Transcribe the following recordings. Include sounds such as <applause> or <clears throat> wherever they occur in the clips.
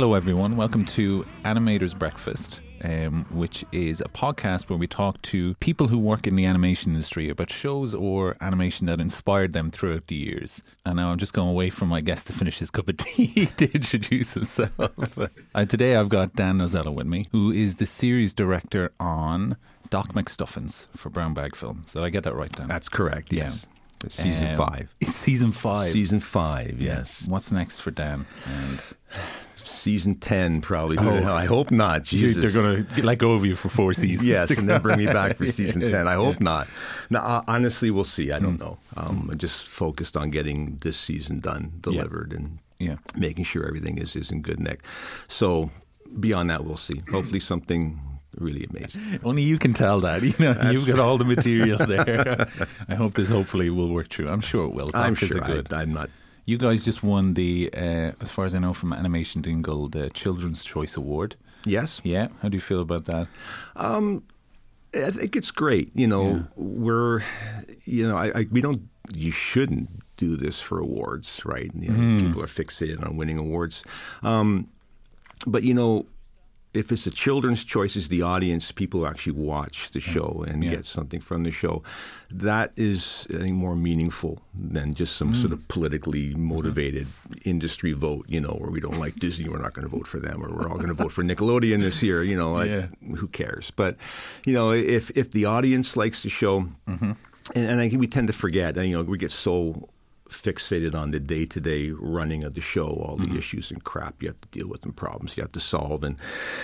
Hello, everyone. Welcome to Animators Breakfast. Um, which is a podcast where we talk to people who work in the animation industry about shows or animation that inspired them throughout the years. And now I'm just going away from my guest to finish his cup of <laughs> tea to introduce himself. uh, today I've got Dan Nozella with me, who is the series director on Doc McStuffins for Brown Bag Films. Did I get that right, Dan? That's correct, Yeah. yes. Season Um, five. It's season five. Season five, yes. What's next for Dan? And Season 10, probably. Oh. I hope not. Jesus. they're going to let go of you for four seasons. <laughs> Yes, and then bring me back for season <laughs> 10. I hope not. Now, uh, honestly, we'll see. I don't Mm. know. Um, I'm just focused on getting this season done, delivered, and Yeah. making sure everything is, is in good nick. So, beyond that, we'll see. Hopefully, something really amazing. <laughs> Only you can tell that. You know, you've got all the material there. I hope this hopefully will work through. I'm sure it will. I'm sure good. I, I'm not. You guys just won the, uh, as far as I know, from Animation Dingle, the Children's Choice Award. Yes? Yeah, how do you feel about that? I think it's great. You know, Yeah. we're, you know, I, I, we don't, you shouldn't do this for awards, right? You know, Hmm. People are fixated on winning awards. Um, but, you know, if it's a children's choices, the audience, people who actually watch the show and Yeah. get something from the show, that is, I think, more meaningful than just some Hmm. sort of politically motivated industry vote, you know, where we don't like Disney, we're not going to vote for them, or we're all going to vote for Nickelodeon this year, you know, like, Yeah. who cares? But, you know, if, if the audience likes the show, Mm-hmm. and, and I think we tend to forget, and, you know, we get so fixated on the day-to-day running of the show, all the issues and crap you have to deal with and problems you have to solve, and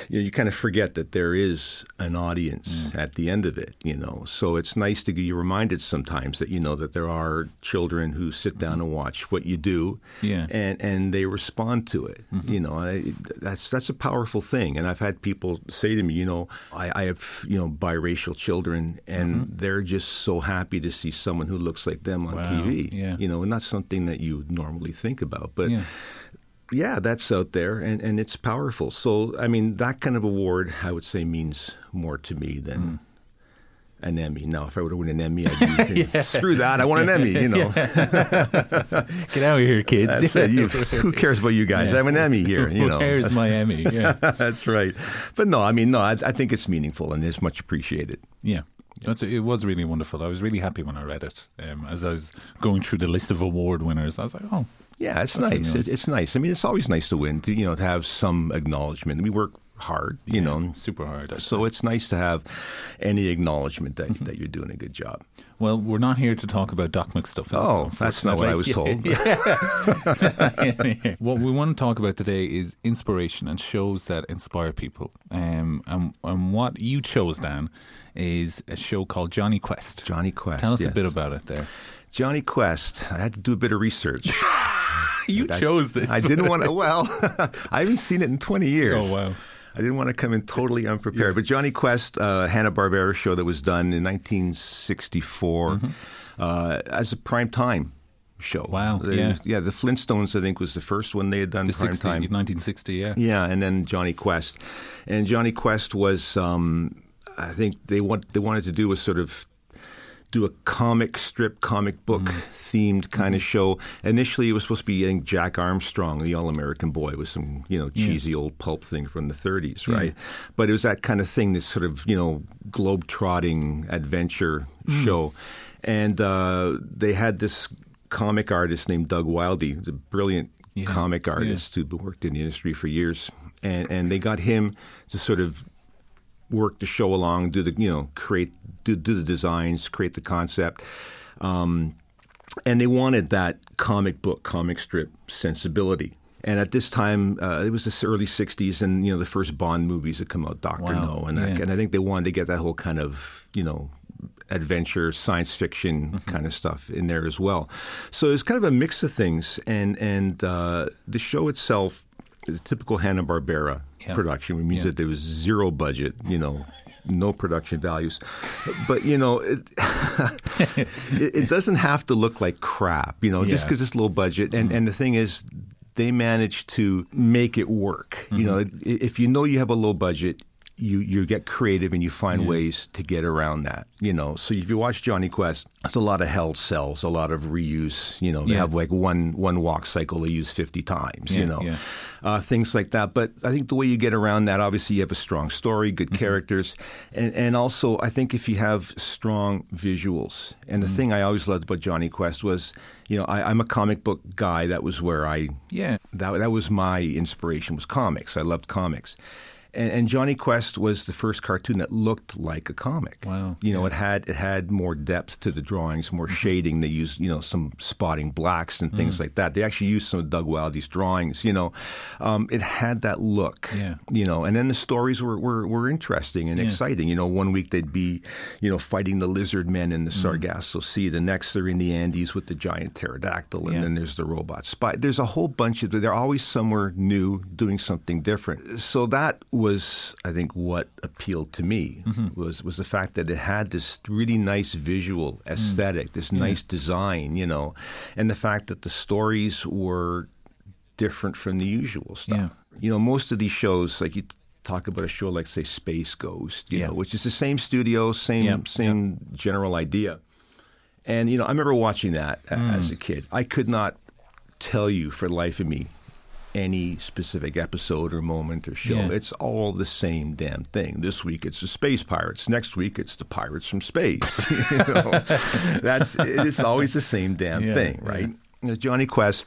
you, know, you kind of forget that there is an audience at the end of it. You know, so it's nice to be reminded sometimes that you know that there are children who sit down and watch what you do, Yeah. and and they respond to it. Mm-hmm. You know, I, that's that's a powerful thing. And I've had people say to me, you know, I, I have you know biracial children, and they're just so happy to see someone who looks like them on Mm-hmm. Wow. TV. Yeah. You know, and that's something that you would normally think about, but. Yeah. Yeah, that's out there, and, and it's powerful. So, I mean, that kind of award, I would say, means more to me than Mm. an Emmy. Now, if I were to win an Emmy, I'd be <laughs> screw that. I want an Emmy. You know, <laughs> Get out of here, kids. You, <laughs> who cares about you guys? I have an Emmy here. You know, Where's my Emmy? Yeah. that's right. But no, I mean, no, I, I think it's meaningful and it's much appreciated. Yeah. It was really wonderful. I was really happy when I read it. Um, as I was going through the list of award winners, I was like, oh, Yeah, it's really nice. nice. It's nice. I mean, it's always nice to win. To you know, to have some acknowledgement. We work hard. You know, super hard. So it's nice to have any acknowledgement Mm-hmm. that, that you're doing a good job. Well, we're not here to talk about Doc McStuffins. Oh, that's not what I was told. <laughs> <laughs> what we want to talk about today is inspiration and shows that inspire people. Um, and, and what you chose, Dan, is a show called Jonny Quest. Jonny Quest. Tell us a bit about it there. Jonny Quest. I had to do a bit of research. <laughs> You I- chose this. I didn't want to. Well, <laughs> I haven't seen it in 20 years. Oh, wow. I didn't want to come in totally unprepared. But Jonny Quest, uh, Hanna Barbera show that was done in 1964 Mm-hmm. uh, as a prime time show. Wow, They- yeah. yeah. The Flintstones, I think, was the first one they had done The prime 60, time. 1960, yeah. Yeah, and then Jonny Quest, and Jonny Quest was, um, I think they want they wanted to do a sort of do a comic strip, comic book mm-hmm. themed kind of mm-hmm. show. Initially, it was supposed to be I think, Jack Armstrong, the All American Boy, with some you know cheesy old pulp thing from the 30s, right? But it was that kind of thing, this sort of you know globe trotting adventure mm. show, and uh, they had this comic artist named Doug Wildey, He's a brilliant Yeah. comic artist who'd worked in the industry for years, and and they got him to sort of work the show along, do the you know create do do the designs, create the concept, um, and they wanted that comic book, comic strip sensibility. And at this time, uh, it was the early '60s, and you know the first Bond movies had come out, Doctor Wow. No, and I, Yeah. and I think they wanted to get that whole kind of you know adventure, science fiction Mm-hmm. kind of stuff in there as well. So it's kind of a mix of things, and and uh, the show itself is a typical Hanna Barbera Yeah. production, which means Yeah. that there was zero budget, you know. No production values, but you know it, <laughs> it, it doesn't have to look like crap, you know, just Yeah. Mm-hmm. because it's low budget. And and the thing is, they managed to make it work. You know, Mm-hmm. if you know you have a low budget, you you get creative and you find ways to get around that. You know, so if you watch Jonny Quest, it's a lot of held cells, a lot of reuse. You know, they Yeah. have like one one walk cycle they use fifty times. Yeah, you know, yeah. uh, things like that. But I think the way you get around that, obviously, you have a strong story, good Mm-hmm. characters, and and also I think if you have strong visuals. And the thing I always loved about Jonny Quest was, you know, I, I'm a comic book guy. That was where I Yeah. that that was my inspiration was comics. I loved comics. And, and Jonny Quest was the first cartoon that looked like a comic. Wow. You know, it had it had more depth to the drawings, more shading. They used, you know, some spotting blacks and Mm. things like that. They actually used some of Doug Wildey's drawings. You know, um, it had that look. Yeah. You know, and then the stories were, were, were interesting and Yeah. exciting. You know, one week they'd be, you know, fighting the lizard men in the Mm. Sargasso Sea. The next they're in the Andes with the giant pterodactyl, and Yeah. then there's the robot spy. There's a whole bunch of. They're always somewhere new, doing something different. So that was, I think, what appealed to me Mm-hmm. was was the fact that it had this really nice visual Mm. aesthetic, this nice design, you know, and the fact that the stories were different from the usual stuff. Yeah. You know, most of these shows, like you talk about a show like say Space Ghost, you Yeah. know, which is the same studio, same Yeah, same general idea. And you know, I remember watching that Mm. as a kid. I could not tell you for the life of me any specific episode or moment or show. Yeah. It's all the same damn thing. This week it's the space pirates. Next week it's the pirates from space. <laughs> you know, <laughs> that's it's always the same damn Yeah, thing, right? And Jonny Quest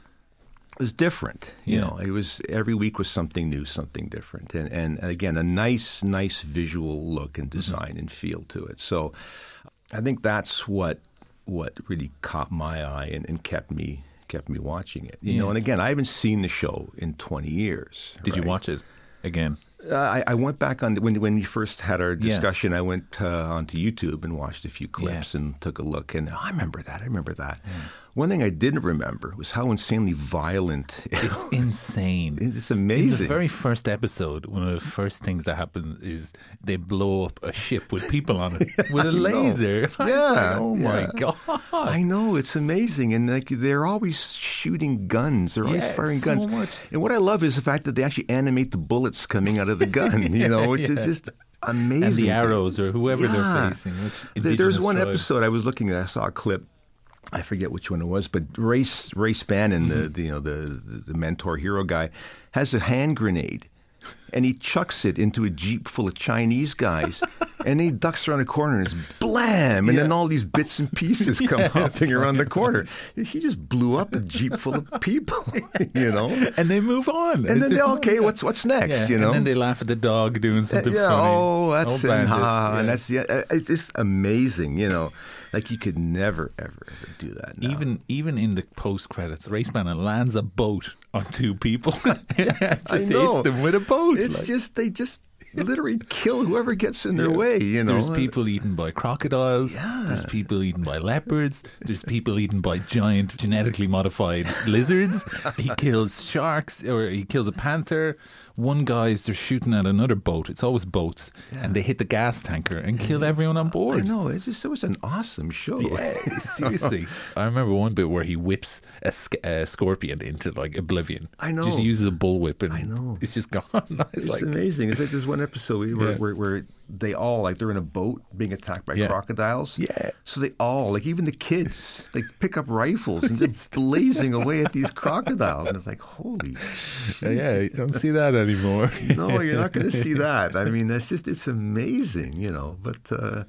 was different. You Yeah. know, it was every week was something new, something different, and and again a nice, nice visual look and Mm-hmm. design and feel to it. So, I think that's what what really caught my eye and, and kept me kept me watching it. You know, and again, I haven't seen the show in twenty years. Did you watch it again? Uh, I, I went back on when when we first had our Yeah. discussion. I went uh, onto YouTube and watched a few clips Yeah. and took a look, and I remember that. I remember that. One thing I didn't remember was how insanely violent. It's insane. It's In amazing. the very first episode, one of the first things that happens is they blow up a ship with people on it <laughs> with a laser. <laughs> Yeah, like, oh my god! I know it's amazing, and like they're always shooting guns. They're always Yeah, firing so guns. much. And what I love is the fact that they actually animate the bullets coming out of the <laughs> gun. You know, it's, it's yeah. just amazing. And the arrows or whoever Yeah. they're facing. Which There's one tribe. episode I was looking at. I saw a clip. I forget which one it was, but Ray Race Bannon, the, Mm-hmm. the you know the, the the mentor hero guy, has a hand grenade, and he chucks it into a jeep full of Chinese guys, and he ducks around a corner and it's blam, and then all these bits and pieces <laughs> come hopping around the corner. He just blew up a jeep full of people, <laughs> you know. and they move on. And then they okay, what's what's next, Yeah, you know? and then they laugh at the dog doing something yeah, funny. oh, that's it. bandit. Ah, and that's yeah, uh, it's just amazing, you know. Like you could never, ever, ever do that. Now. Even even in the post credits, Race Bannon lands a boat on two people. <laughs> yeah, just know. hits them with a boat. It's like- just they just literally kill whoever gets in their Yeah. way. You know, There's uh, people eaten by crocodiles. Yeah. There's people eaten by leopards. There's people eaten by giant genetically modified lizards. He kills sharks or he kills a panther. One guy's they're shooting at another boat. It's always boats, and they hit the gas tanker and kill everyone on board. I know it's just it was an awesome show. Yeah, <laughs> seriously. <laughs> I remember one bit where he whips a, a scorpion into like oblivion. I know. Just uses a bullwhip and I know. it's just gone. <laughs> it's, It's like, amazing. It's like there's one episode where, Yeah. where, where they all like they're in a boat being attacked by Yeah. crocodiles. Yeah. So they all like even the kids they pick up rifles and <laughs> they're blazing away at these crocodiles, and it's like holy yeah, you don't see that anymore. <laughs> no, you're not going to see <laughs> that. I mean, that's just it's amazing, you know. But uh,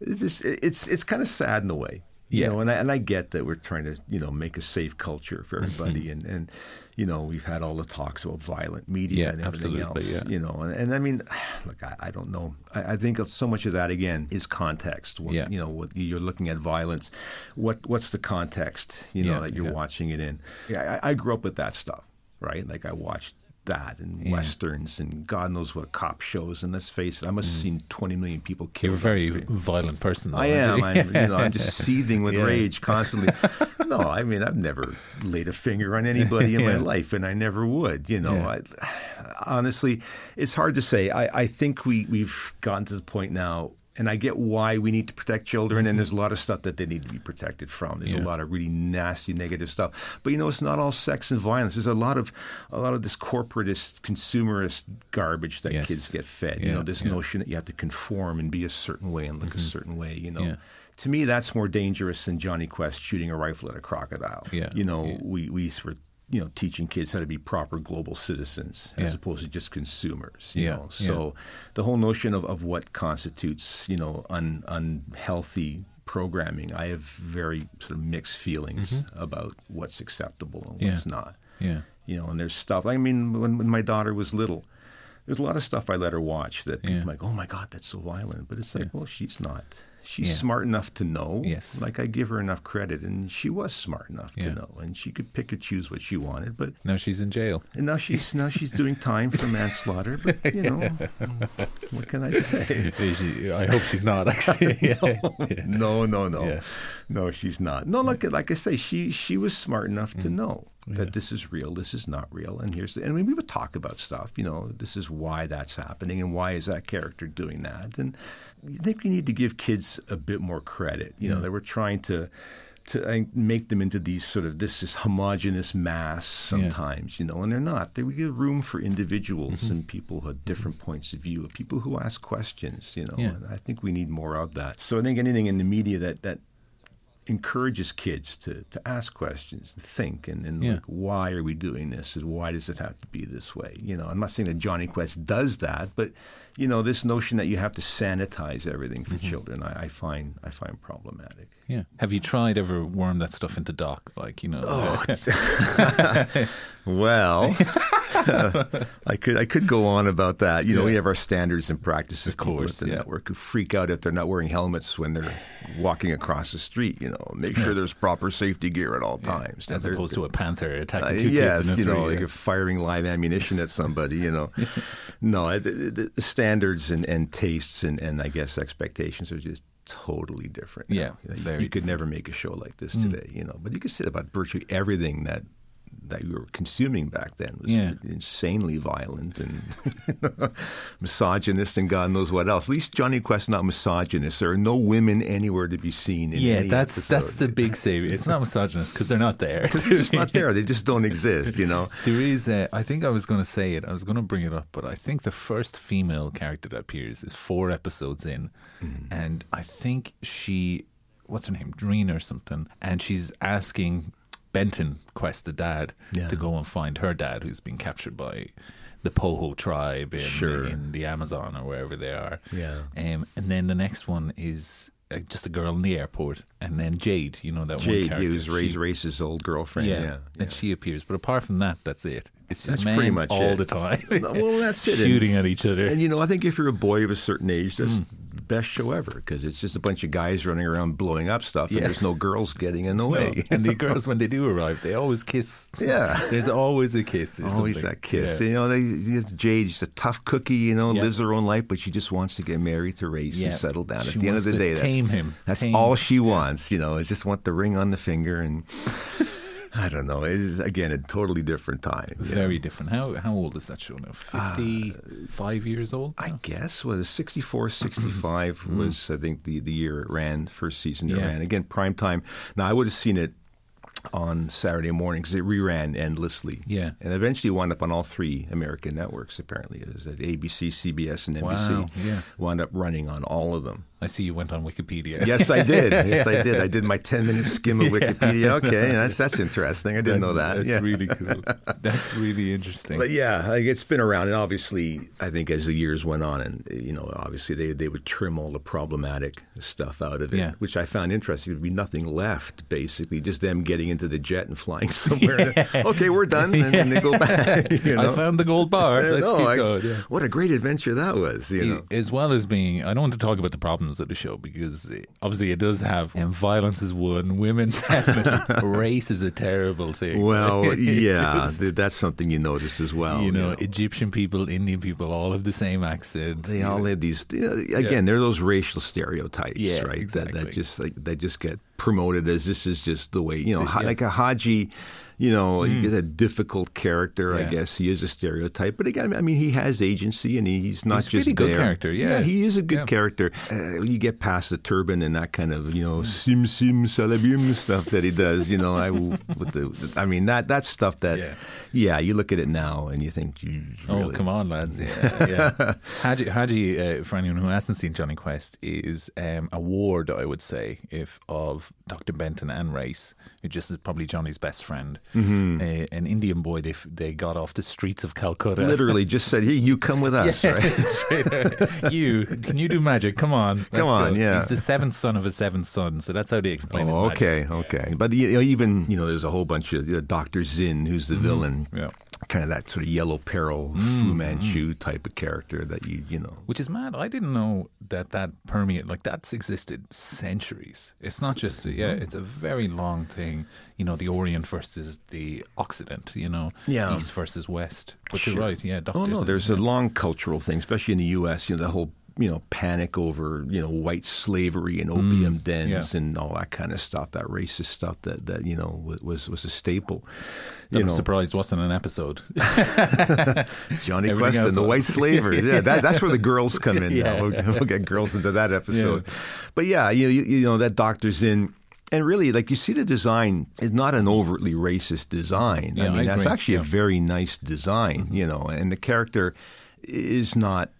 it's just it's it's kind of sad in a way, you know. And I, and I get that we're trying to you know make a safe culture for everybody, and and you know we've had all the talks about violent media Yeah, and everything else, yeah. you know. And, and I mean, <sighs> look, I, I don't know. I, I think so much of that again is context. What, Yeah. You know, what you're looking at violence. What what's the context? You know Yeah, that you're watching it in. Yeah, I, I grew up with that stuff, right? Like I watched that and Yeah. westerns and God knows what cop shows. And let's face it, I must have seen 20 million people Mm. You're a very violent person. though, I am. I'm, you? know, I'm just <laughs> seething with Yeah. rage constantly. <laughs> no, I mean, I've never laid a finger on anybody in my life, and I never would. You know, Yeah. I, honestly, it's hard to say. I, I think we we've gotten to the point now and I get why we need to protect children, and there's a lot of stuff that they need to be protected from. There's Yeah. a lot of really nasty, negative stuff. But you know, it's not all sex and violence. There's a lot of a lot of this corporatist, consumerist garbage that Yes. kids get fed. you know, this yeah. notion that you have to conform and be a certain way and look a certain way. You know. Mm-hmm. Yeah. To me, that's more dangerous than Jonny Quest shooting a rifle at a crocodile. Yeah, You know, yeah. we, we were, you know, teaching kids how to be proper global citizens as opposed to just consumers. You Yeah, know, yeah. so the whole notion of, of what constitutes, you know, un, unhealthy programming, I have very sort of mixed feelings about what's acceptable and Mm-hmm. Yeah. what's not. Yeah. You know, and there's stuff. I mean, when, when my daughter was little, there's a lot of stuff I let her watch that people are like, oh my God, that's so violent. But it's like, Yeah. well, she's not. She's Yeah. smart enough to know. Yes. Like I give her enough credit, and she was smart enough Yeah. to know, and she could pick and choose what she wanted. But Now she's in jail. and now she's now she's doing time for manslaughter. But you know, <laughs> what can I say? She- I hope she's not actually. <laughs> <laughs> No, no, no, Yeah. no. She's not. No, like like I say, she she was smart enough Mm. to know that this is real, this is not real, and here's the. And I mean, we would talk about stuff. You know, this is why that's happening, and why is that character doing that? And I think we need to give kids a bit more credit. You know, that we're trying to. To make them into these sort of this is homogenous mass sometimes, you know, and they're not. They, we give room for individuals Mm-hmm. and people who have different points of view, people who ask questions, you know. Yeah. And I think we need more of that. So I think anything in the media that that encourages kids to, to ask questions, to think, and, and Yeah. like, why are we doing this? And why does it have to be this way? You know, I'm not saying that Jonny Quest does that, but you know, this notion that you have to sanitize everything for mm-hmm. children, I, I find I find problematic. Yeah. Have you tried ever worm that stuff into doc? Like you know. Oh, <laughs> <laughs> Well, <laughs> I could I could go on about that. You know, Yeah. we have our standards and practices. Of course, the yeah. network who freak out if they're not wearing helmets when they're walking across the street. You know, make sure there's proper safety gear at all times. as They're- opposed to a panther uh, attacking two yes, kids in a you know, like you're firing live ammunition at somebody. You know, no, the, the, the standards and, and tastes and, and I guess expectations are just totally different. now. Yeah, you, know, you- very you could never make a show like this hmm. today. You know, but you could say about virtually everything that that you were consuming back then was Yeah. insanely violent and <laughs> misogynist and God knows what else. At least Jonny Quest not misogynist. There are no women anywhere to be seen. In Yeah, that's episode. that's the big saving. It's not misogynist because they're not there. <laughs> because they're just not there. They just don't <laughs> exist. You know. There is, uh, I think I was going to say it. I was going to bring it up, but I think the first female character that appears is four episodes in, Mm. and I think she, what's her name, Dreen or something, and she's asking Benton Quest, the dad, Yeah. to go and find her dad, who's been captured by the Poho tribe in, Sure. in the Amazon or wherever they are. Yeah. Um, and then the next one is. Uh, just a girl in the airport, and then Jade, you know that one Jade, character. She- Ray's Race's old girlfriend. Yeah, yeah, and she appears. But apart from that, that's it. It's just That's men pretty much all it. the time. <laughs> well, that's it. <laughs> Shooting at each other. And you know, I think if you're a boy of a certain age, that's Hmm. Best show ever because it's just a bunch of guys running around blowing up stuff, and Yeah. there's no girls getting in the No, way. <laughs> and the girls, when they do arrive, they always kiss. Yeah. There's always a kiss. Always something. that kiss. Yeah. You know, they, Jade, she's a tough cookie, you know, Yeah. lives her own life, but she just wants to get married to Race and settle down. She At the end of the day, that's, tame him. that's Tame- all she wants, you know, is just want the ring on the finger. And <laughs> I don't know. It is, again, a totally different time. know. Very different. How how old is that show now? Uh, Fifty five years old. I guess was 64, <clears throat> 65 mm. was I think the, the year it ran, first season it. Yeah. ran. Again, prime time. Now I would have seen it on Saturday morning because it reran endlessly. Yeah. and eventually wound up on all three American networks. Apparently, it was at ABC, CBS, and NBC. Wow, yeah. wound up running on all of them. I see you went on Wikipedia. Yes, I did. <laughs> Yes, I did. I did my ten minute skim of <laughs> Wikipedia. Okay, <laughs> that's that's interesting. I didn't know that. That's yeah. really cool. That's really interesting. But yeah, like it's been around, and obviously, I think as the years went on, and you know, obviously they they would trim all the problematic stuff out of it, Yeah. which I found interesting. There'd be nothing left, basically, just them getting into the jet and flying somewhere. okay, we're done, and then they go back. You know? I found the gold bar. Let's no, keep I- going. Yeah. What a great adventure that was! You know, as well as being, I don't want to talk about the problems of the show because obviously it does have um, violence is one, women <laughs> definitely, race is a terrible thing. well, <laughs> yeah, just- that's something you notice as well. you know, Egyptian people, Indian people, all have the same accent. They all have these. You know, again, they're those racial stereotypes, Yeah, right? that- That, just like that just get promoted as this is just the way you know, ha- like a Hadji. You know, he's a difficult character. I Hmm. Guess he is a stereotype, but again, I mean, he has agency, and he, he's not He's a just really good there. character, yeah. he is a good Yeah. character. Uh, you get past the turban and that kind of you know sim sim salabim stuff that he does. You know, I with the, I mean that that's stuff that Yeah. yeah. you look at it now and you think, "Gee, Oh, really?" come on, lads. Yeah. <laughs> yeah. Hadji, Hadji uh, for anyone who hasn't seen Jonny Quest, is um, a ward, I would say, if of Dr. Benton and Race, who just is probably Jonny's best friend. Mm-hmm. Uh, an Indian boy they, they got off the streets of Calcutta. Literally <laughs> just said, "Hey, you come with us, right?" <laughs> you can you do magic? Come on, Come on, go. yeah. He's the seventh son of a seventh son, so that's how they explain his Oh, magic. okay, okay. But you know, even you know, there's a whole bunch of you know, Doctor Zin, who's the villain. Mm-hmm. Yeah. Kind of that sort of yellow peril Mm, Fu Manchu type of character that you you know. Which is mad. I didn't know that that permeate like that's existed centuries. It's not just yeah. Mm-hmm. It's a very long thing. You know, the Orient versus the Occident. You know, Yeah. East versus West. But Sure. you're right. Yeah, Oh doctors. no, and- there's a long cultural thing, especially in the U.S. You know, the whole you know panic over you know white slavery and opium dens Mm, yeah. and all that kind of stuff, that racist stuff that that you know was was a staple. I'm You know, surprised wasn't an episode. <laughs> <laughs> Jonny Everything Quest and the was. white slavers. Yeah, that, that's where the girls come in. <laughs> Yeah. Now. We'll, we'll get girls into that episode. Yeah. But yeah, you, you you know that Doctor Zin. And really, like you see, the design is not an overtly racist design. Yeah, I mean, I that's agree. actually a Yeah. Mm-hmm. very nice design, you know. And the character is not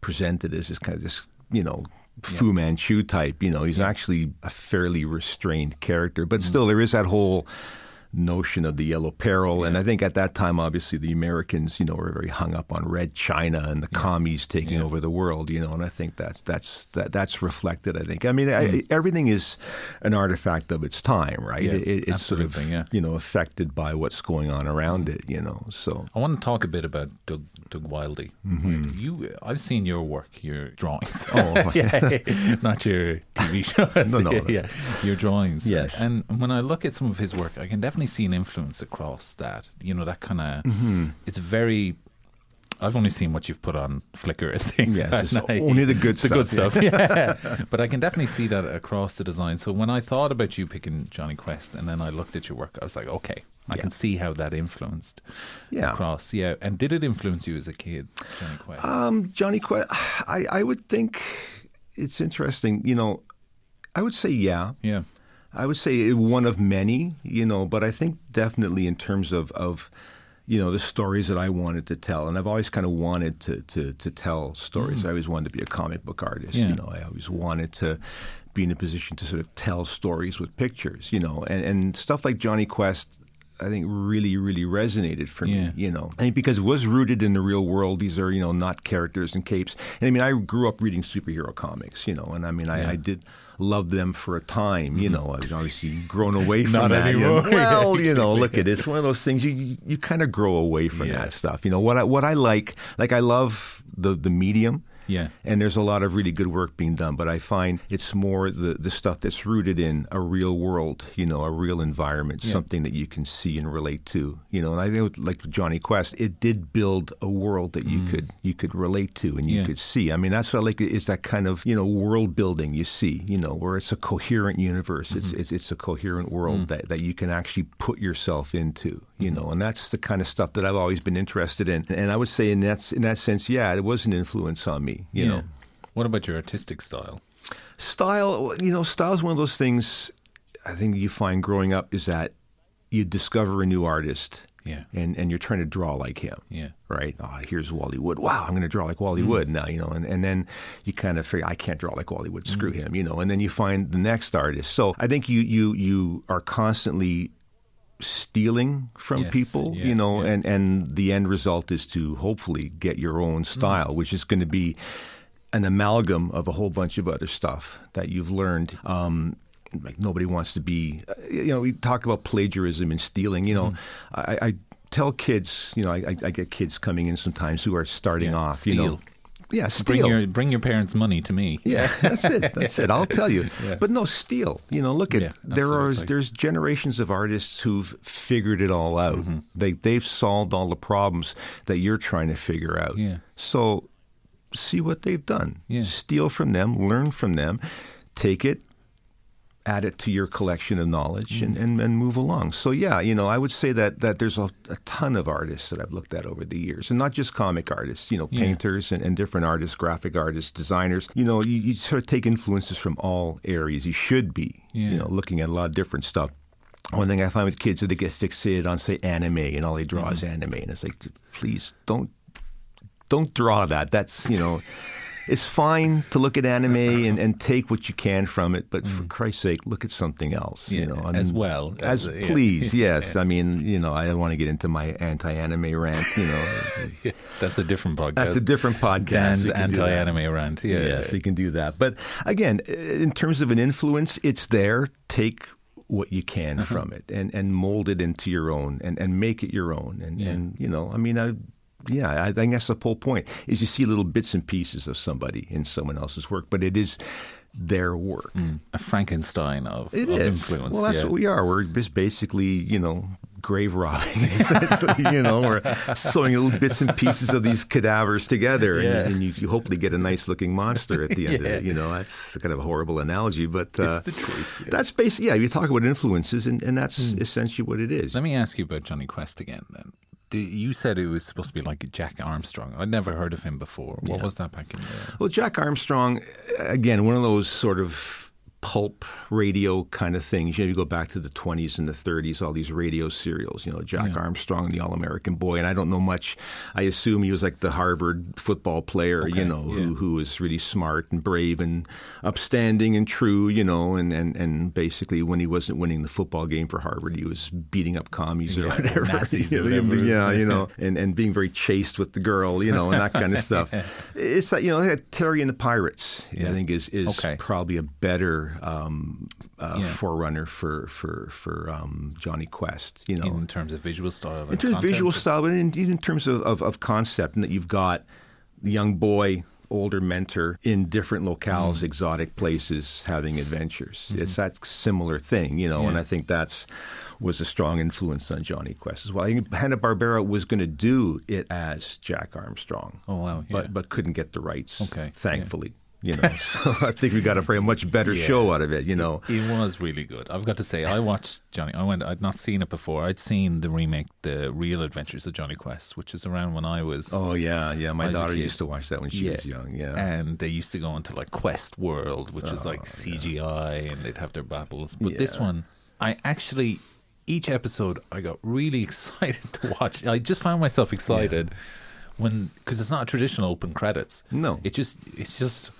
presented as this kind of this, you know, Fu Manchu type. You know, he's actually a fairly restrained character, but Mm-hmm. still, there is that whole notion of the yellow peril. And I think at that time, obviously, the Americans, you know, were very hung up on red China and the commies taking Yeah. over the world. You know, and I think that's that's that, that's reflected. I think. I mean, I, Mm. everything is an artifact of its time, right? Yeah, it, it- it's sort of yeah. you know affected by what's going on around it. You know, so. I want to talk a bit about Doug Doug Wildey. You, I've seen your work, your drawings. Mm-hmm. Oh. <laughs> yeah, <laughs> not your TV <laughs> shows. No, no, no. yeah, your drawings. Yes. and when I look at some of his work, I can definitely see an influence across that. You know, that kind of. Mm-hmm. It's very. I've only seen what you've put on Flickr and things. Yeah, only the good the good stuff, stuff. Yeah, <laughs> but I can definitely see that across the design. So when I thought about you picking Jonny Quest, and then I looked at your work, I was like, okay, I Yeah. can see how that influenced Yeah. across. Yeah, and did it influence you as a kid, Jonny Quest? Um, Jonny Quest, I, I would think it's interesting. You know, I would say yeah. yeah, I would say one of many, you know, but I think definitely in terms of, of you know, the stories that I wanted to tell. And I've always kind of wanted to, to, to tell stories. I always wanted to be a comic book artist. Mm. Yeah. You know, I always wanted to be in a position to sort of tell stories with pictures, you know, and, and stuff like Jonny Quest. I think really, really resonated for Yeah. me, you know, and because it was rooted in the real world. These are, you know, not characters and capes. And I mean, I grew up reading superhero comics, you know, and I mean, Yeah. Mm-hmm. I, I did love them for a time, you know. I've obviously grown away <laughs> from that. you know. <laughs> Well, you know, look at <laughs> it. It's one of those things you you, you kind of grow away from Yeah. that stuff. You know what I what I like, like I love the the medium. Yeah. And there's a lot of really good work being done, but I find it's more the, the stuff that's rooted in a real world, you know, a real environment, Yeah. something that you can see and relate to, you know. And I think like Jonny Quest, it did build a world that you could you could relate to and you Mm. Yeah. could see. I mean, that's what I like is that kind of you know world building you see, you know, where it's a coherent universe, it's Mm-hmm. it's, it's a coherent world Mm. that, that you can actually put yourself into, Mm-hmm. you know, and that's the kind of stuff that I've always been interested in. And I would say in that in that sense, yeah, it was an influence on me, you yeah. know. What about your artistic style? Style, you know, style is one of those things I think you find growing up is that you discover a new artist Yeah, and, and you're trying to draw like him. yeah, Right? Oh, here's Wally Wood. Wow, I'm going to draw like Wally Wood mm. now, you know. And, and then you kind of figure, I can't draw like Wally Wood. Screw mm. him, you know. And then you find the next artist. So I think you you you are constantly stealing from Yes, people, yeah, you know, yeah. and and the end result is to hopefully get your own style, which is going to be an amalgam of a whole bunch of other stuff that you've learned. Um, like nobody wants to be, you know, we talk about plagiarism and stealing. You know, Mm-hmm. I, I tell kids, you know, I, I get kids coming in sometimes who are starting Yeah, off, you know. Steal. Yeah, Bring steal. your bring your parents' money to me. Yeah, that's it. That's it. I'll tell you. <laughs> Yeah. But no, steal. You know, look at Yeah, there are there's generations of artists who've figured it all out. Mm-hmm. They they've solved all the problems that you're trying to figure out. Yeah. So see what they've done. Yeah. Steal from them, learn from them, take it, add it to your collection of knowledge and, and, and move along. So yeah, you know, I would say that that there's a, a ton of artists that I've looked at over the years, and not just comic artists. You know, Yeah. painters and, and different artists, graphic artists, designers. You know, you, you sort of take influences from all areas. You should be, Yeah. you know, looking at a lot of different stuff. One thing I find with kids is they get fixated on say anime, and all they draw is Mm-hmm. anime, and it's like, please don't don't draw that. That's you know, it's fine to look at anime <laughs> and, and take what you can from it, but for Christ's sake, look at something else. Mm. Yeah, you know, I as well As, as- yeah. please, <laughs> yes. I mean, you know, I don't want to get into my anti-anime rant. You know, <laughs> That's a different podcast. that's a different podcast. Dan's We can do that. anti-anime rant. Yeah, Yes, we can do that. But again, in terms of an influence, it's there. Take what you can Uh-huh. from it and, and mold it into your own and, and make it your own. And, Yeah. and you know, I mean, I, yeah, I think that's the whole point is you see little bits and pieces of somebody in someone else's work, but it is their work. a Frankenstein of, It of is. influence. Well, that's yeah. what we are. We're just basically, you know, grave robbing. <laughs> essentially, you know, we're sewing little bits and pieces of these cadavers together, Yeah. and, and you, you hopefully get a nice looking monster at the end of it. <laughs> You know, that's kind of a horrible analogy, but uh, It's the truth, yeah. that's basically yeah. You talk about influences, and, and that's Hmm. essentially what it is. Let me ask you about Jonny Quest again. Then you said it was supposed to be like Jack Armstrong. I'd never heard of him before. What was that back in the? day? Well, Jack Armstrong, again, one of those sort of pulp radio kind of things. You know, you go back to the 20s and the 30s, all these radio serials, you know, Jack Armstrong, and the All American Boy. And I don't know much. I assume he was like the Harvard football player, Okay, you know, yeah. who, who was really smart and brave and upstanding and true, you know, and, and, and basically when he wasn't winning the football game for Harvard, he was beating up commies or Yeah, whatever. <laughs> Nazis or whatever yeah, you know, <laughs> and, and being very chaste with the girl, you know, and that kind of stuff. <laughs> It's like, you know, like Terry and the Pirates, I think, is, is Okay. probably a better um, uh, Yeah. forerunner for, for, for um, Jonny Quest, you know. In terms of visual style, In terms of visual style, but in, in terms of, of, of concept, and that you've got the young boy, older mentor in different locales, Mm. exotic places, having adventures. It's that similar thing, you know, and Mm-hmm. I think that's was a strong influence on Jonny Quest as well. I think Hanna Barbera was going to do it as Jack Armstrong, Oh wow, yeah. but but couldn't get the rights. Okay, yeah. thankfully. You know, <laughs> so I think we got a very much better Yeah. show out of it. You know, It was really good. I've got to say, I watched Jonny. I went. I'd not seen it before. I'd seen the remake, The Real Adventures of Jonny Quest, which is around when I was. oh yeah, yeah. My daughter used to watch that when she was young. Yeah, And they used to go into like Quest World, which is like oh, CGI, and they'd have their battles. But this Oh, one, I actually, each episode, I got really <laughs> excited to watch. I just found myself excited when, because it's not a traditional open credits. No. It just, it's just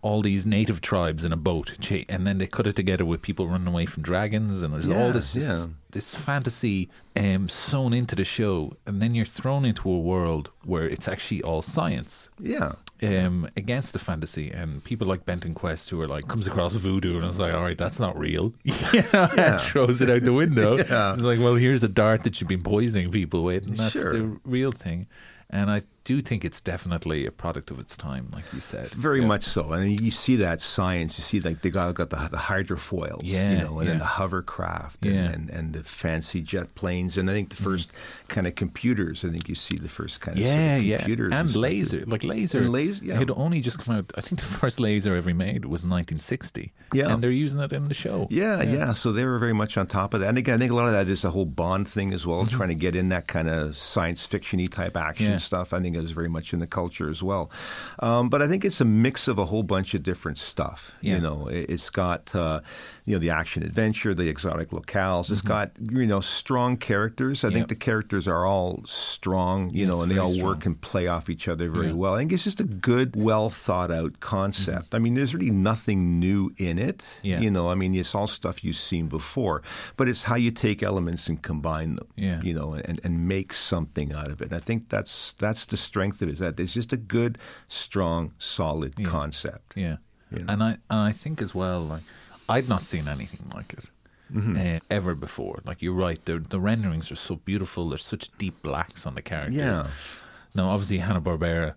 all these native tribes in a boat, and then they cut it together with people running away from dragons, and there's Yeah, all this, yeah. this, this fantasy um, sewn into the show, and then you're thrown into a world where it's actually all science yeah. um, against the fantasy, and people like Benton Quest who are like comes across voodoo, and it's like, all right, that's not real, <laughs> you know, Yeah. and throws it out the window. <laughs> Yeah. It's like, well, here's a dart that you've been poisoning people with, and that's Sure. the real thing. And I do think it's definitely a product of its time, like you said. Very Yeah. much so, and you see that science. You see like they got got the, the hydrofoils, Yeah, you know, and then yeah. the hovercraft, and, Yeah. and, and the fancy jet planes, and I think the first kind of computers. I think you see the first kind of Mm-hmm. Yeah, sort of yeah, computers and stuff. laser, like laser. And laser, yeah. It had only just come out. I think the <laughs> first laser ever made was 1960. Yeah. and they're using it in the show. Yeah, yeah, So they were very much on top of that. And again, I think a lot of that is the whole Bond thing as well, trying to get in that kind of science fiction-y type action Mm-hmm. Yeah. stuff. I think was very much in the culture as well. Um, but I think it's a mix of a whole bunch of different stuff. Yeah. You know, it, it's got uh, you know the action adventure, the exotic locales. It's got you know strong characters. I Mm-hmm. Yep. think the characters are all strong. You Yes, know, and they all strong. work and play off each other very Yeah. well. I think it's just a good, well thought out concept. I mean, there's really nothing new in it. Mm-hmm. Yeah. You know, I mean, it's all stuff you've seen before, but it's how you take elements and combine them. Yeah. You know, and, and make something out of it. And I think that's that's the strength of it. Is that it's just a good, strong, solid concept. Yeah, You know? and I and I think as well, like I'd not seen anything like it Mm-hmm. uh, ever before. Like you're right, the the renderings are so beautiful. There's such deep blacks on the characters. Yeah. Now, obviously, Hanna Barbera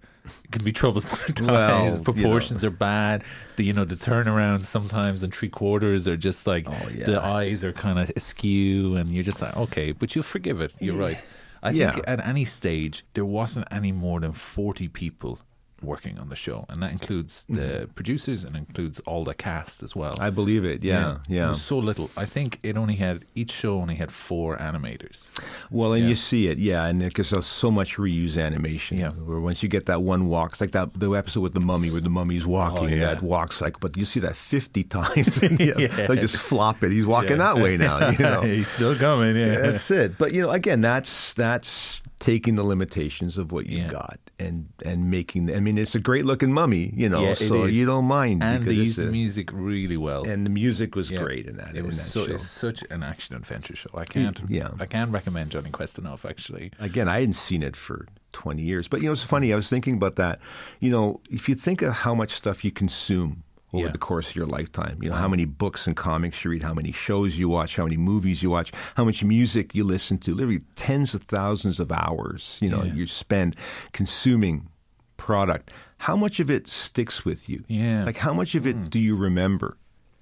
can be troublesome at times. Well, you know. Proportions are bad. The you know the turnarounds sometimes and three quarters are just like Oh, yeah. the eyes are kind of askew, and you're just like okay, but you'll forgive it. You're right. I Yeah. think at any stage there wasn't any more than forty people working on the show, and that includes the producers and includes all the cast as well. Mm-hmm. I believe it. Yeah, It yeah. was so little. I think it only had each show only had four animators. Well, and Yeah. you see it, yeah, and because there's so much reuse animation. Yeah. Where once you get that one walk, it's like that the episode with the mummy where the mummy's walking Oh, yeah. that walk cycle, but you see that fifty <laughs> times. and <laughs> you Yeah. They just flop it. He's walking that way now. <laughs> You know. He's still coming. Yeah, That's it. But you know, again, that's that's taking the limitations of what you Yeah. got and and making. I mean, it's a great looking mummy, you know, Yeah, so you don't mind and they used the music really well. and the music was Yeah. great in that. It in was that so, it's such an action adventure show. I can't. Yeah. I can't recommend Jonny Quest enough. Actually, Again, I hadn't seen it for 20 years. But, you know, it's funny. I was thinking about that. You know, if you think of how much stuff you consume over Yeah. the course of your lifetime, you know, how many books and comics you read, how many shows you watch, how many movies you watch, how much music you listen to, literally tens of thousands of hours, you know, Yeah. you spend consuming product. How much of it sticks with you? Yeah. Like, how much of it hmm. do you remember?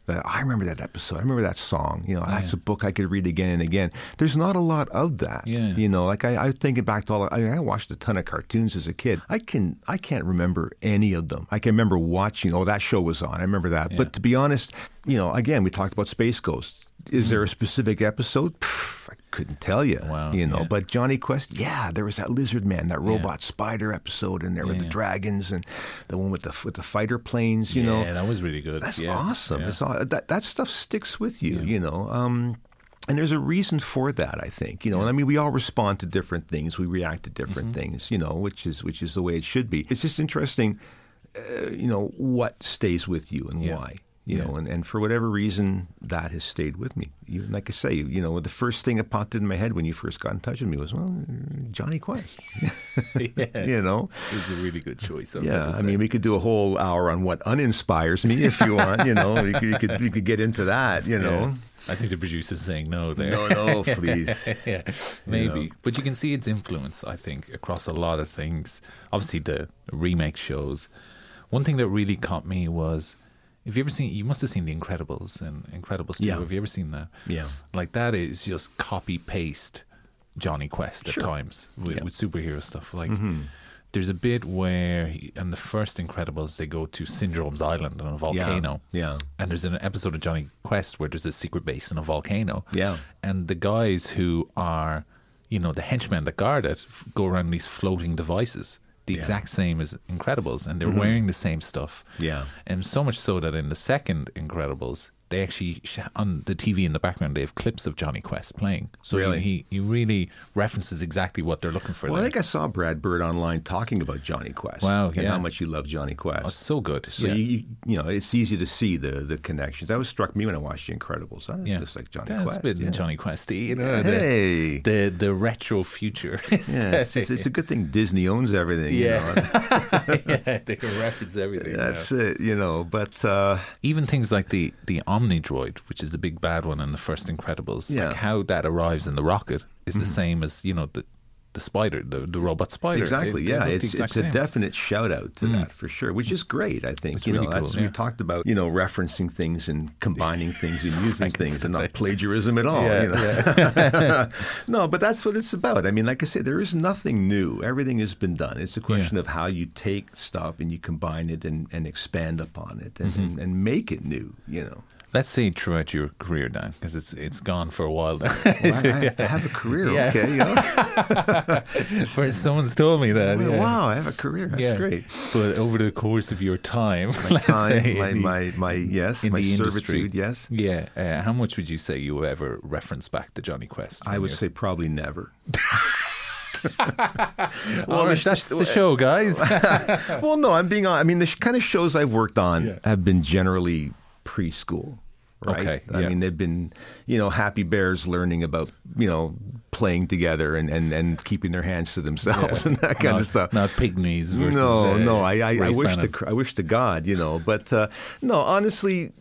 That I remember that episode. I remember that song. You know, oh, that's a book I could read again and again. There's not a lot of that. Yeah. You know, like I, I was thinking back to all. I, I watched a ton of cartoons as a kid. I can I can't remember any of them. I can remember watching. Oh, that show was on. I remember that. But to be honest, you know, again, we talked about Space Ghosts. Is there a specific episode? Pff, I couldn't tell you. Wow, You know, yeah. but Jonny Quest, yeah, there was that lizard man, that robot spider episode, and there were the yeah. dragons and the one with the with the fighter planes. You know, yeah, that was really good. that's yeah. awesome. Yeah. It's all, that that stuff sticks with you, you know. Um, and there's a reason for that, I think. You know, and I mean, we all respond to different things. We react to different Mm-hmm. things. You know, which is which is the way it should be. It's just interesting. Uh, you know what stays with you and Yeah. why. You Yeah. know, and, and for whatever reason, that has stayed with me. You, like I say, you know, the first thing that popped in my head when you first got in touch with me was, well, Jonny Quest. <laughs> yeah. <laughs> you know, It's a really good choice. I've yeah, I mean, we could do a whole hour on what uninspires me if you want. You know, we could, we could we could get into that. You know, Yeah. I think the producer's saying no there. no, no, <laughs> please. yeah, maybe. know. But you can see its influence, I think, across a lot of things. Obviously, the remake shows. One thing that really caught me was, have you ever seen? You must have seen The Incredibles and Incredibles 2. Yeah. Have you ever seen that? Yeah. Like that is just copy paste Jonny Quest at times with, Yeah. with superhero stuff. Like Mm-hmm. there's a bit where he, in the first Incredibles they go to Syndrome's Island on a volcano. Yeah. And there's an episode of Jonny Quest where there's a secret base in a volcano. Yeah. And the guys who are, you know, the henchmen that guard it go around these floating devices, the Yeah. exact same as Incredibles, and they're mm-hmm. wearing the same stuff. Yeah. And so much so that in the second Incredibles, they actually sh- on the TV in the background they have clips of Jonny Quest playing. So Really? he he really references exactly what they're looking for. Well, I think I saw Brad Bird online talking about Jonny Quest. Wow, and yeah. how much you love Jonny Quest. Oh, so good. So yeah. you, you you know it's easy to see the the connections. That was struck me when I watched The Incredibles. Oh, that's yeah. just like Jonny That's Quest. bit yeah. Jonny Questy, you know. the- Hey. The, the retro future. <laughs> yeah, it's, it's, it's a good thing Disney owns everything. you Yeah. know. <laughs> yeah, they can reference everything. <laughs> that's it. You know, but uh, even things like the the Droid, which is the big bad one in the first Incredibles, Yeah. Mm-hmm. like how that arrives in the rocket is the same as you know the the spider, the the robot spider. Exactly. They- they yeah, look the it's it's a same. definite shout out to that for sure, which is great. I think It's you know really cool, that's yeah. we talked about you know referencing things and combining things and <laughs> using things and not plagiarism at all. Yeah, you know? <laughs> <laughs> no, but that's what it's about. I mean, like I said, there is nothing new. Everything has been done. It's a question of how you take stuff and you combine it and, and expand upon it and, Mm-hmm. and, and make it new. You know. Let's say throughout your career, Dan, because it's it's gone for a while now. Well, I, I <laughs> have a career. Yeah. Okay. You know? <laughs> Where someone's told me that. Well, yeah. Wow, I have a career. That's Yeah. great. But over the course of your time, My <laughs> time, say, my, the- my, my, yes, my servitude, yes. Yeah, uh, how much would you say you ever reference back to Jonny Quest? I would say probably never. All right, that's the show, guys. well, no, I'm being on. I mean, the sh- kind of shows I've worked on Yeah. have been generally preschool. Right. Okay, I yeah. mean, they've been, you know, happy bears learning about, you know, playing together and, and, and keeping their hands to themselves and that kind not, of stuff. Not pygmies versus. no, uh, no. I, I, I wish to, I wish to God, you know, but uh, no, honestly,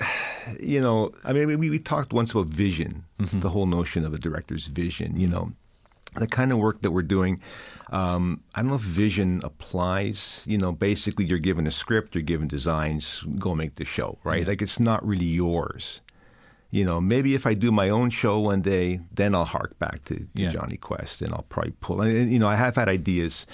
<sighs> you know, I mean, we, we talked once about vision, Mm-hmm. the whole notion of a director's vision. You know, the kind of work that we're doing. Um, I don't know if vision applies. You know, basically, you're given a script, you're given designs, go make the show, right? Yeah. Like it's not really yours. You know, maybe if I do my own show one day, then I'll hark back to, to Yeah. Jonny Quest and I'll probably pull. And, you know, I have had ideas,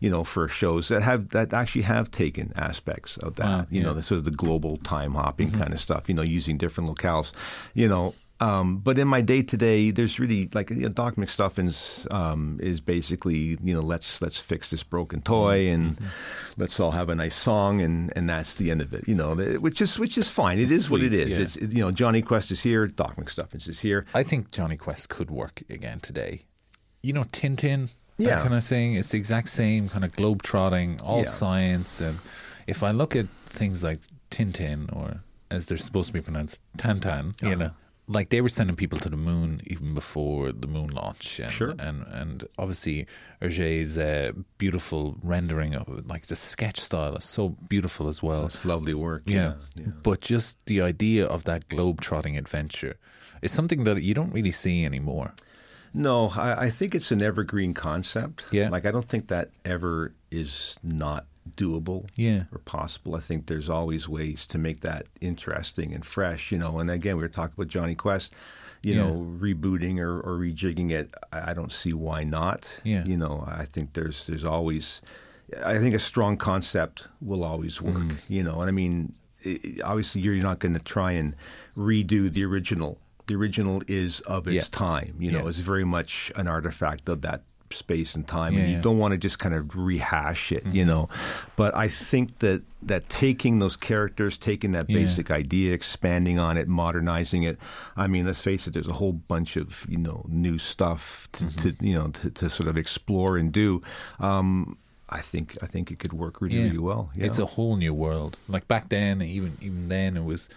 you know, for shows that have that actually have taken aspects of that. Wow, you know, the sort of the global time hopping Mm-hmm. kind of stuff. You know, using different locales. You know. Um, but in my day to day, there's really like you know, Doc McStuffins um, is basically you know let's let's fix this broken toy and Mm-hmm. let's all have a nice song and, and that's the end of it. You know, which is which is fine. It is what it Sweet, is. yeah. It's you know Jonny Quest is here, Doc McStuffins is here. I think Jonny Quest could work again today. You know, Tintin, that Yeah. kind of thing. It's the exact same kind of globe trotting, all Yeah. science. And if I look at things like Tintin, or as they're supposed to be pronounced, Tantan, you Uh-huh. know, like they were sending people to the moon even before the moon launch. And, Sure. And and obviously Hergé's uh, beautiful rendering of it, like the sketch style is so beautiful as well. It's lovely work. Yeah. yeah. But just the idea of that globe trotting adventure is something that you don't really see anymore. No, I, I think it's an evergreen concept. Yeah. Like I don't think that ever is not doable. Yeah. Or possible. I think there's always ways to make that interesting and fresh. You know, and again, we were talking about Jonny Quest. You Yeah. know, rebooting or, or rejigging it. I, I don't see why not. Yeah. You know, I think there's there's always. I think a strong concept will always work. Mm. You know, and I mean, i- obviously, you're not going to try and redo the original. The original is of its Yeah. time. You know, Yeah. it's very much an artifact of that space and time, Yeah, and you yeah. don't want to just kind of rehash it. Mm-hmm. You know, but I think that that taking those characters, taking that Yeah. basic idea, expanding on it, modernizing it. I mean, let's face it. There's a whole bunch of you know new stuff to, Mm-hmm. to you know to, to sort of explore and do. Um, I think I think it could work really, really well. Yeah. It's a whole new world. Like back then, even even then, it was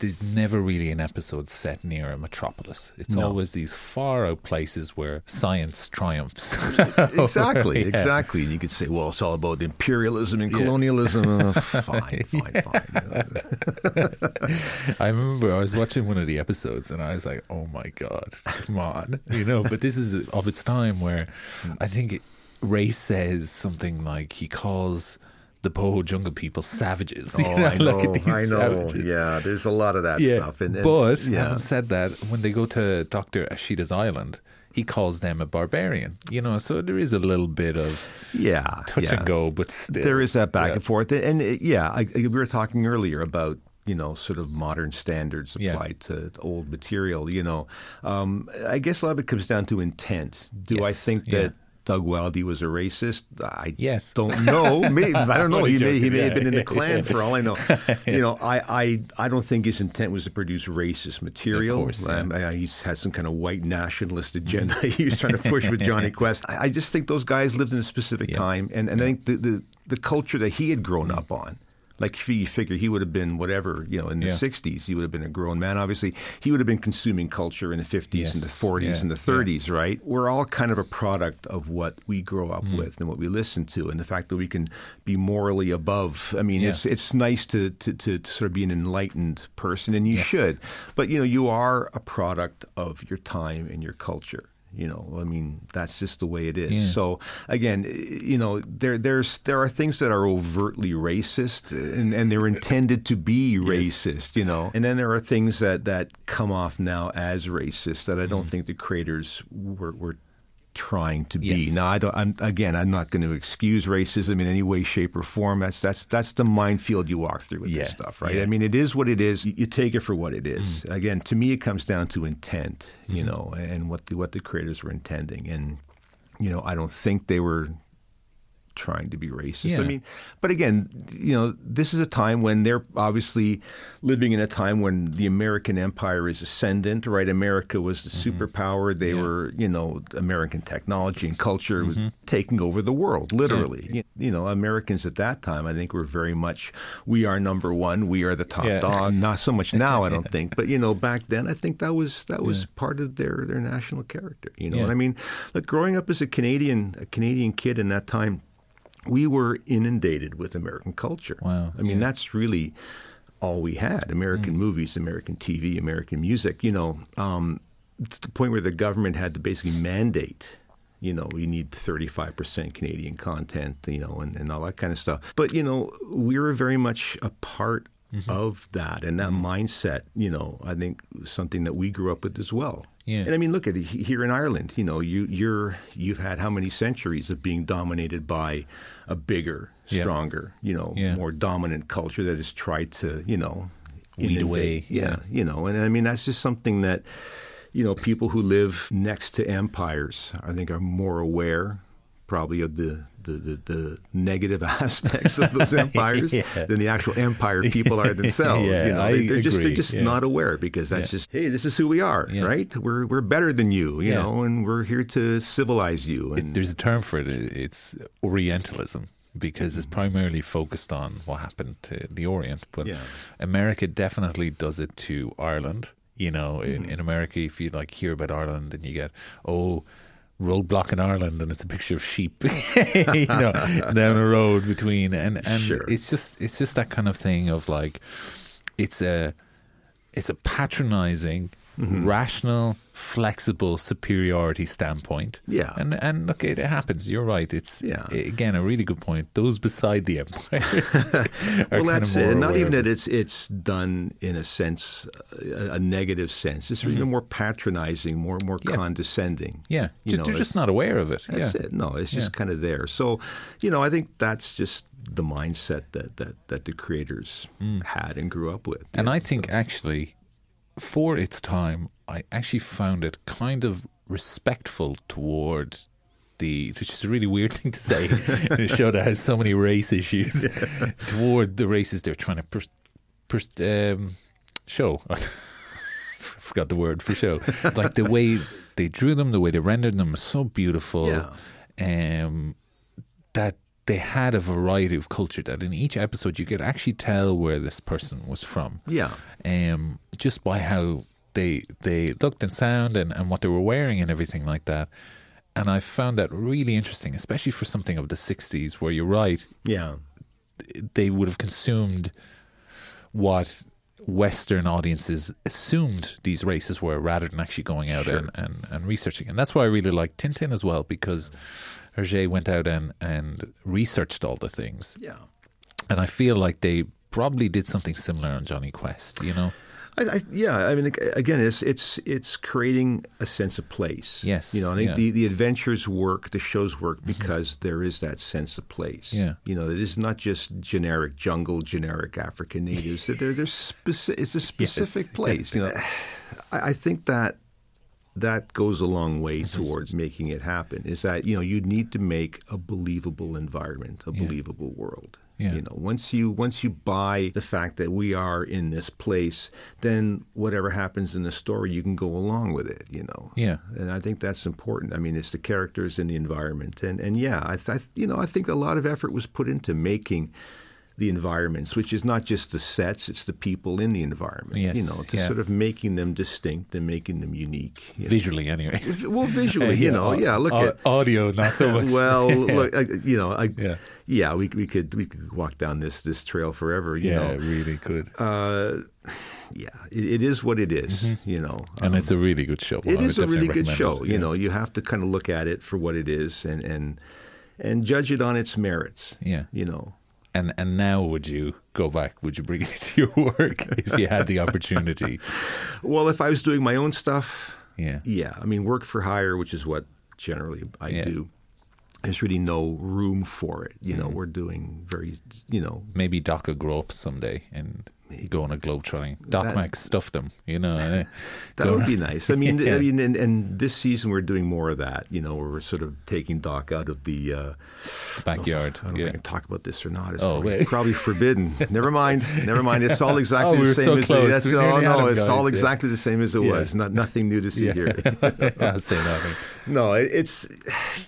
there's never really an episode set near a metropolis. It's No. always these far out places where science triumphs. <laughs> exactly, <laughs> Yeah. exactly. And you could say, well, it's all about imperialism and colonialism. Uh, <laughs> fine, fine, fine. I remember I was watching one of the episodes and I was like, "Oh my god, come on!" You know. But this is of its time where I think it, Ray says something like he calls the Po-Ho Jungle people savages. <laughs> You Oh, know, I look know, at these I know. savages. Yeah, there's a lot of that Yeah, stuff. And, and- but yeah, having said that, when they go to Doctor Ashida's island, he calls them a barbarian. You know, so there is a little bit of yeah, touch yeah. and go, but still There is that back Yeah. and forth, and uh, yeah, I, I- we were talking earlier about you know sort of modern standards Yeah. applied to old material. You know, um, I guess a lot of it comes down to intent. Do I Yes, think yeah. Doug Wildey was a racist. I Yes. don't know. Maybe, I don't <laughs> know. He may he may have been in the <laughs> Klan for all I know. <laughs> You know, I, I I don't think his intent was to produce racist material. Of course, yeah. Um, I- he had some kind of white nationalist agenda he was trying to push with Jonny Quest. I, I just think those guys lived in a specific Yeah. time, and, and I think the, the the culture that he had grown up on. Like if you figure he would have been whatever you know in the Yeah. '60s, he would have been a grown man. Obviously, he would have been consuming culture in the '50s and the '40s yeah, and the yeah. '30s, right? We're all kind of a product of what we grow up mm. with and what we listen to, and the fact that we can be morally above. I mean, Yeah. it's it's nice to, to, to, to sort of be an enlightened person, and you Yes. should. But you know, you are a product of your time and your culture. You know, I mean, that's just the way it is. Yeah. So again, you know, there there's there are things that are overtly racist, and, and they're intended to be racist. You know, and then there are things that that come off now as racist that I don't Mm. think the creators were. were trying to be Yes. now i don't I'm, again i'm not going to excuse racism in any way shape or form that's that's that's the minefield you walk through with Yeah. this stuff right Yeah. i mean it is what it is you, take it for what it is. Mm. again to me it comes down to intent you Mm-hmm. know and what the, what the creators were intending and you know i don't think they were trying to be racist. Yeah. I mean, but again, you know, this is a time when they're obviously living in a time when the American empire is ascendant, right? America was the superpower. They Mm-hmm. Yeah. were, you know, American technology and culture was taking over the world, literally. Mm-hmm. Yeah. You, know, Americans at that time, I think, were very much, we are number one, we are the top dog. Not so much <laughs> now, I don't think, but you know, back then, I think that was that was part of their their national character. You know, and I mean, look, growing up as a Canadian, a Canadian kid in that time we were inundated with American culture. Wow, I mean, that's really all we had American mm. movies, American TV, American music, you know, um, to the point where the government had to basically mandate. You know, we need 35% Canadian content, you know, and, and all that kind of stuff. But, you know, we were very much a part mm-hmm. of that. And that mm-hmm. mindset, you know, I think something that we grew up with as well. Yeah. And I mean, look at it here in Ireland. You know, you you're you've had how many centuries of being dominated by a bigger, Yeah. stronger, you know, Yeah. more dominant culture that has tried to, you know, Weed innovate. away, Yeah, yeah. you know, and I mean that's just something that you know people who live next to empires, I think, are more aware, probably of the. The, the, the negative <laughs> aspects of those <laughs> empires Yeah. than the actual empire <laughs> people are themselves. Yeah, you know, I they, are just they're just yeah. not aware because that's just hey, this is who we are, right? We're we're better than you, you know, and we're here to civilize you. It, And there's a term for it. It's Orientalism because it's primarily focused on what happened to the Orient. But Yeah. America definitely does it to Ireland. You know, in, Mm-hmm. in America, if you like hear about Ireland, and you get oh. Roadblock in Ireland, and it's a picture of sheep, <laughs> you know, down the road between, and and Sure. it's just it's just that kind of thing of like, it's a it's a patronizing, Mm-hmm. rational, flexible superiority standpoint. Yeah. and and look, it, it happens. You're right. It's Yeah. again a really good point. Those beside the empires, <laughs> <laughs> well, that's it. not even that it's it's done in a sense, a, a negative sense. It's even more patronizing, more more Mm-hmm. Yeah. condescending. Yeah, You ju- know, they're just not aware of it. That's yeah. it. No, it's just kind of there. So, you know, I think that's just the mindset that that, that the creators had and grew up with. Mm. And I think actually, for its time, I actually found it kind of respectful toward the, which is a really weird <laughs> thing to say in a show that has so many race issues, <laughs> toward the races they're trying to pers- pers- um, show. <laughs> I forgot the word for show. Like the way they drew them, the way they rendered them so beautiful. Yeah. Um, that they had a variety of culture that in each episode you could actually tell where this person was from. Yeah, um, just by how they they looked and sound and, and what they were wearing and everything like that. And I found that really interesting, especially for something of the 60s, where you're right, yeah, they would have consumed what Western audiences assumed these races were rather than actually going out Sure. and, and, and researching. And that's why I really like Tintin as well, because Hergé went out and, and researched all the things. yeah. And I feel like they probably did something similar on Jonny Quest, you know? I, I, yeah, I mean, again, it's it's it's creating a sense of place. Yes, you know, yeah. the, the adventures work, the shows work because there is that sense of place. Yeah. you know, it is not just generic jungle, generic African natives. There, there's speci- it's a <laughs> specific place. You know, <sighs> I, I think that that goes a long way Mm-hmm. towards making it happen. Is that you know you need to make a believable environment, a Yeah. believable world. Yeah. You know, once you once you buy the fact that we are in this place, then whatever happens in the story, you can go along with it. You know. Yeah. And I think that's important. I mean, it's the characters and the environment, and and yeah, I, th- you know, I think a lot of effort was put into making the environments, which is not just the sets; it's the people in the environment. Yes, You know, to yeah. sort of making them distinct and making them unique. you know. Visually, anyways. Well, <laughs> visually, you know, yeah. Look at audio, not so much. <laughs> well, <laughs> Yeah. look, I, you know, I, Yeah. yeah, we we could we could walk down this this trail forever. You yeah, know, really could. uh, yeah, it, it is what it is, You know, and it's a really good show. it I is a really good show. it, You yeah. know, you have to kind of look at it for what it is and and and judge it on its merits. Yeah. You know, And and now would you go back? Would you bring <laughs> it to your work if you had the opportunity? <laughs> well, if I was doing my own stuff, Yeah. yeah, I mean, work for hire, which is what generally I Yeah. do. There's really no room for it. You know, Mm-hmm. we're doing very, you know, Maybe will grow up someday and go on a globe trotting. Doc That- McStuffins, you know. eh? <laughs> That Go would be nice. I mean, <laughs> Yeah. I mean, and, and this season we're doing more of that. You know, we're sort of taking Doc out of the uh, backyard. I don't know yeah. if I can talk about this or not. It's Oh, probably, wait. probably forbidden. Never mind. Never mind. It's all <laughs> exactly Oh, the same so as close. it. That's, oh no, it's all guys, yeah. exactly the same as it Yeah. was. Not nothing new to see Yeah. here. I'll say nothing. no, it's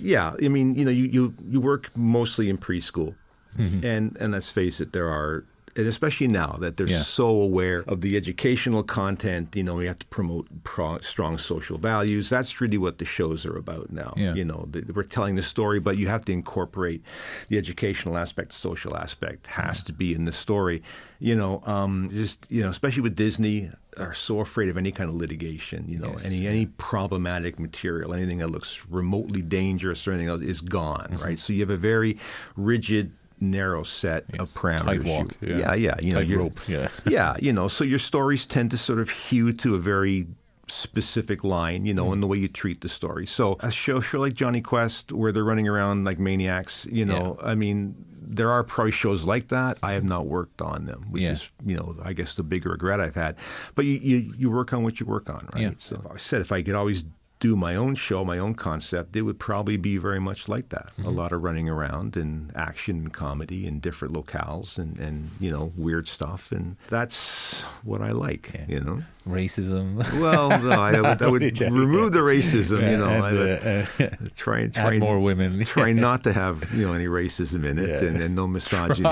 yeah. I mean, you know, you you, you work mostly in preschool, Mm-hmm. and and let's face it, there are. And especially now that they're Yeah. so aware of the educational content, you know, we have to promote pro- strong social values. That's really what the shows are about now. Yeah. You know, the, we're telling the story, but you have to incorporate the educational aspect, social aspect has to be in the story. You know, um, just you know, especially with Disney, are so afraid of any kind of litigation. You know, Yes. any any problematic material, anything that looks remotely dangerous or anything else is gone. Mm-hmm. Right. So you have a very rigid. Narrow set of parameters. Tight walk. You- Yeah. yeah, yeah. You know, rope. Yeah. <laughs> yeah, you know, so your stories tend to sort of hew to a very specific line, you know, mm. in the way you treat the story. So a show, show like Jonny Quest, where they're running around like maniacs, you know, I mean, there are probably shows like that. I have not worked on them, which Yeah. is, you know, I guess the bigger regret I've had. But you, you, you work on what you work on, right? Yeah. So I said if I could always do my own show, my own concept, it would probably be very much like that. Mm-hmm. A lot of running around and action and comedy in different locales and, and you know, weird stuff. And that's what I like, Yeah. you know? Racism. <laughs> Well, no, I would, I would <laughs> remove the racism, you know. and, I would uh, uh, <laughs> try and try more women. try not to have you know any racism in it Yeah. and, and no misogyny.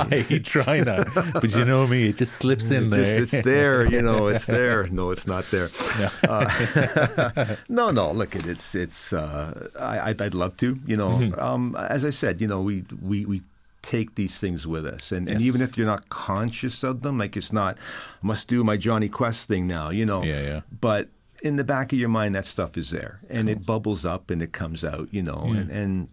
try, try not. But you know me, it just slips in It's, there. just, it's there, you know. It's there. No, it's not there. Uh, no, no. Look, it, it's it's. Uh, I, I'd, I'd love to. You know, Mm-hmm. um, as I said, you know, we we we take these things with us, and, and even if you're not conscious of them, like it's not must do my Jonny Quest thing now, you know. Yeah, yeah. But in the back of your mind, that stuff is there, and it bubbles up and it comes out, you know, hmm. and. and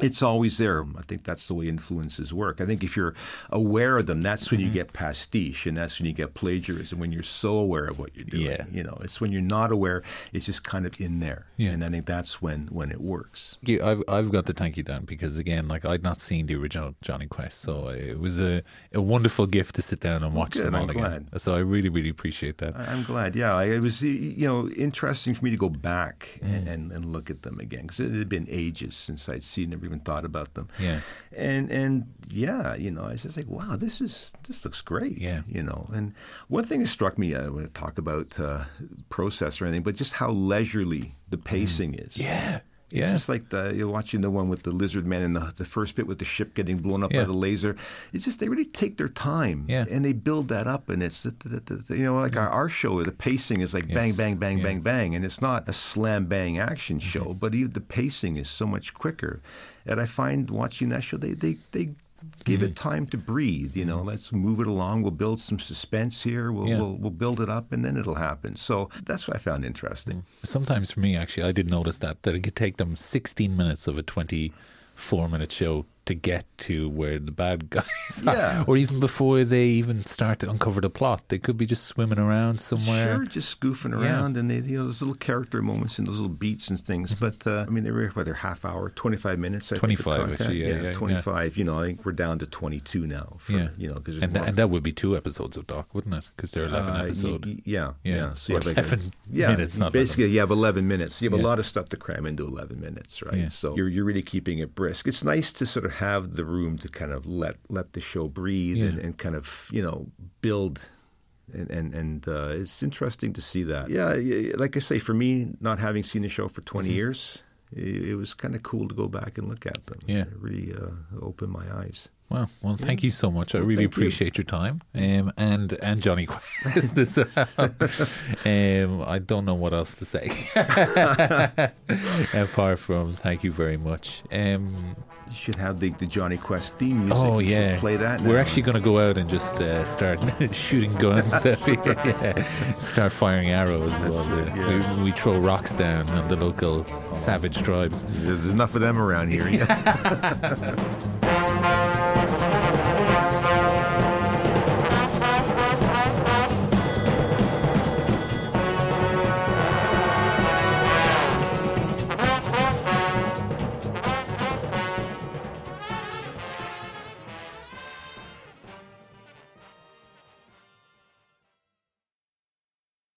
it's always there. I think that's the way influences work. I think if you're aware of them, that's when you Mm-hmm. get pastiche, and that's when you get plagiarism. When you're so aware of what you're doing, Yeah. you know, it's when you're not aware. It's just kind of in there, Yeah. and I think that's when when it works. You. I've I've got to thank you, Dan, because again, like I'd not seen the original Jonny Quest, so it was a, a wonderful gift to sit down and watch good. them all I'm again. glad. So I really, really appreciate that. I'm glad. Yeah, I- it was you know interesting for me to go back Mm. and, and, and look at them again because it had been ages since I'd seen them, or even thought about them. Yeah. and and yeah, you know, I was just like, wow, this is this looks great. Yeah. you know. And one thing that struck me, I want to talk about uh, process or anything, but just how leisurely the pacing is. Mm. Yeah, It's yeah. just like the you're watching the one with the lizard man and the, the first bit with the ship getting blown up Yeah. by the laser. It's just they really take their time Yeah. and they build that up, and it's you know like our, our show, the pacing is like bang Yes. bang bang Yeah. bang bang, and it's not a slam bang action mm-hmm. show, but even the pacing is so much quicker. And I find watching that show, they they they. Give it mm-hmm. time to breathe, you know. Let's move it along. We'll build some suspense here. We'll, Yeah. we'll we'll build it up, and then it'll happen. So that's what I found interesting. Mm. Sometimes for me, actually, I did notice that that it could take them 16 minutes of a 24 minute show to get to where the bad <laughs> guys are, Yeah. or even before they even start to uncover the plot. They could be just swimming around somewhere. Sure, just goofing Yeah. around, and they, you know, those little character moments and those little beats and things. But uh, I mean, they were what they're half hour, twenty five minutes. I 25 content. actually, yeah, yeah, yeah. twenty five. You know, I think we're down to twenty two now. For, Yeah. you know, because And, th- and that would be two episodes of Doc, wouldn't it? Because they're 11 episode. yeah, Yeah. yeah. So you have like a- 11 <laughs> yeah, minutes, not basically you have eleven minutes. You have Yeah. a lot of stuff to cram into eleven minutes, right? Yeah. So you're you're really keeping it brisk. It's nice to sort of have the room to kind of let let the show breathe Yeah. and, and kind of you know build and and, and uh, it's interesting to see that. Yeah, like I say, for me, not having seen the show for 20 Mm-hmm. years, it, it was kind of cool to go back and look at them. Yeah. it really uh, opened my eyes. Well, well, thank you so much. I really thank you. appreciate your time, um, and and Jonny Quest <laughs> um, I don't know what else to say <laughs> <laughs> apart from thank you very much. Um, You should have the, the Jonny Quest theme music. oh yeah, play that. We're actually going to go out and just uh, start <laughs> shooting guns. <laughs> yeah. Start firing arrows it, yes. we, we throw rocks down on the local savage tribes. There's enough of them around here. Yeah. <laughs>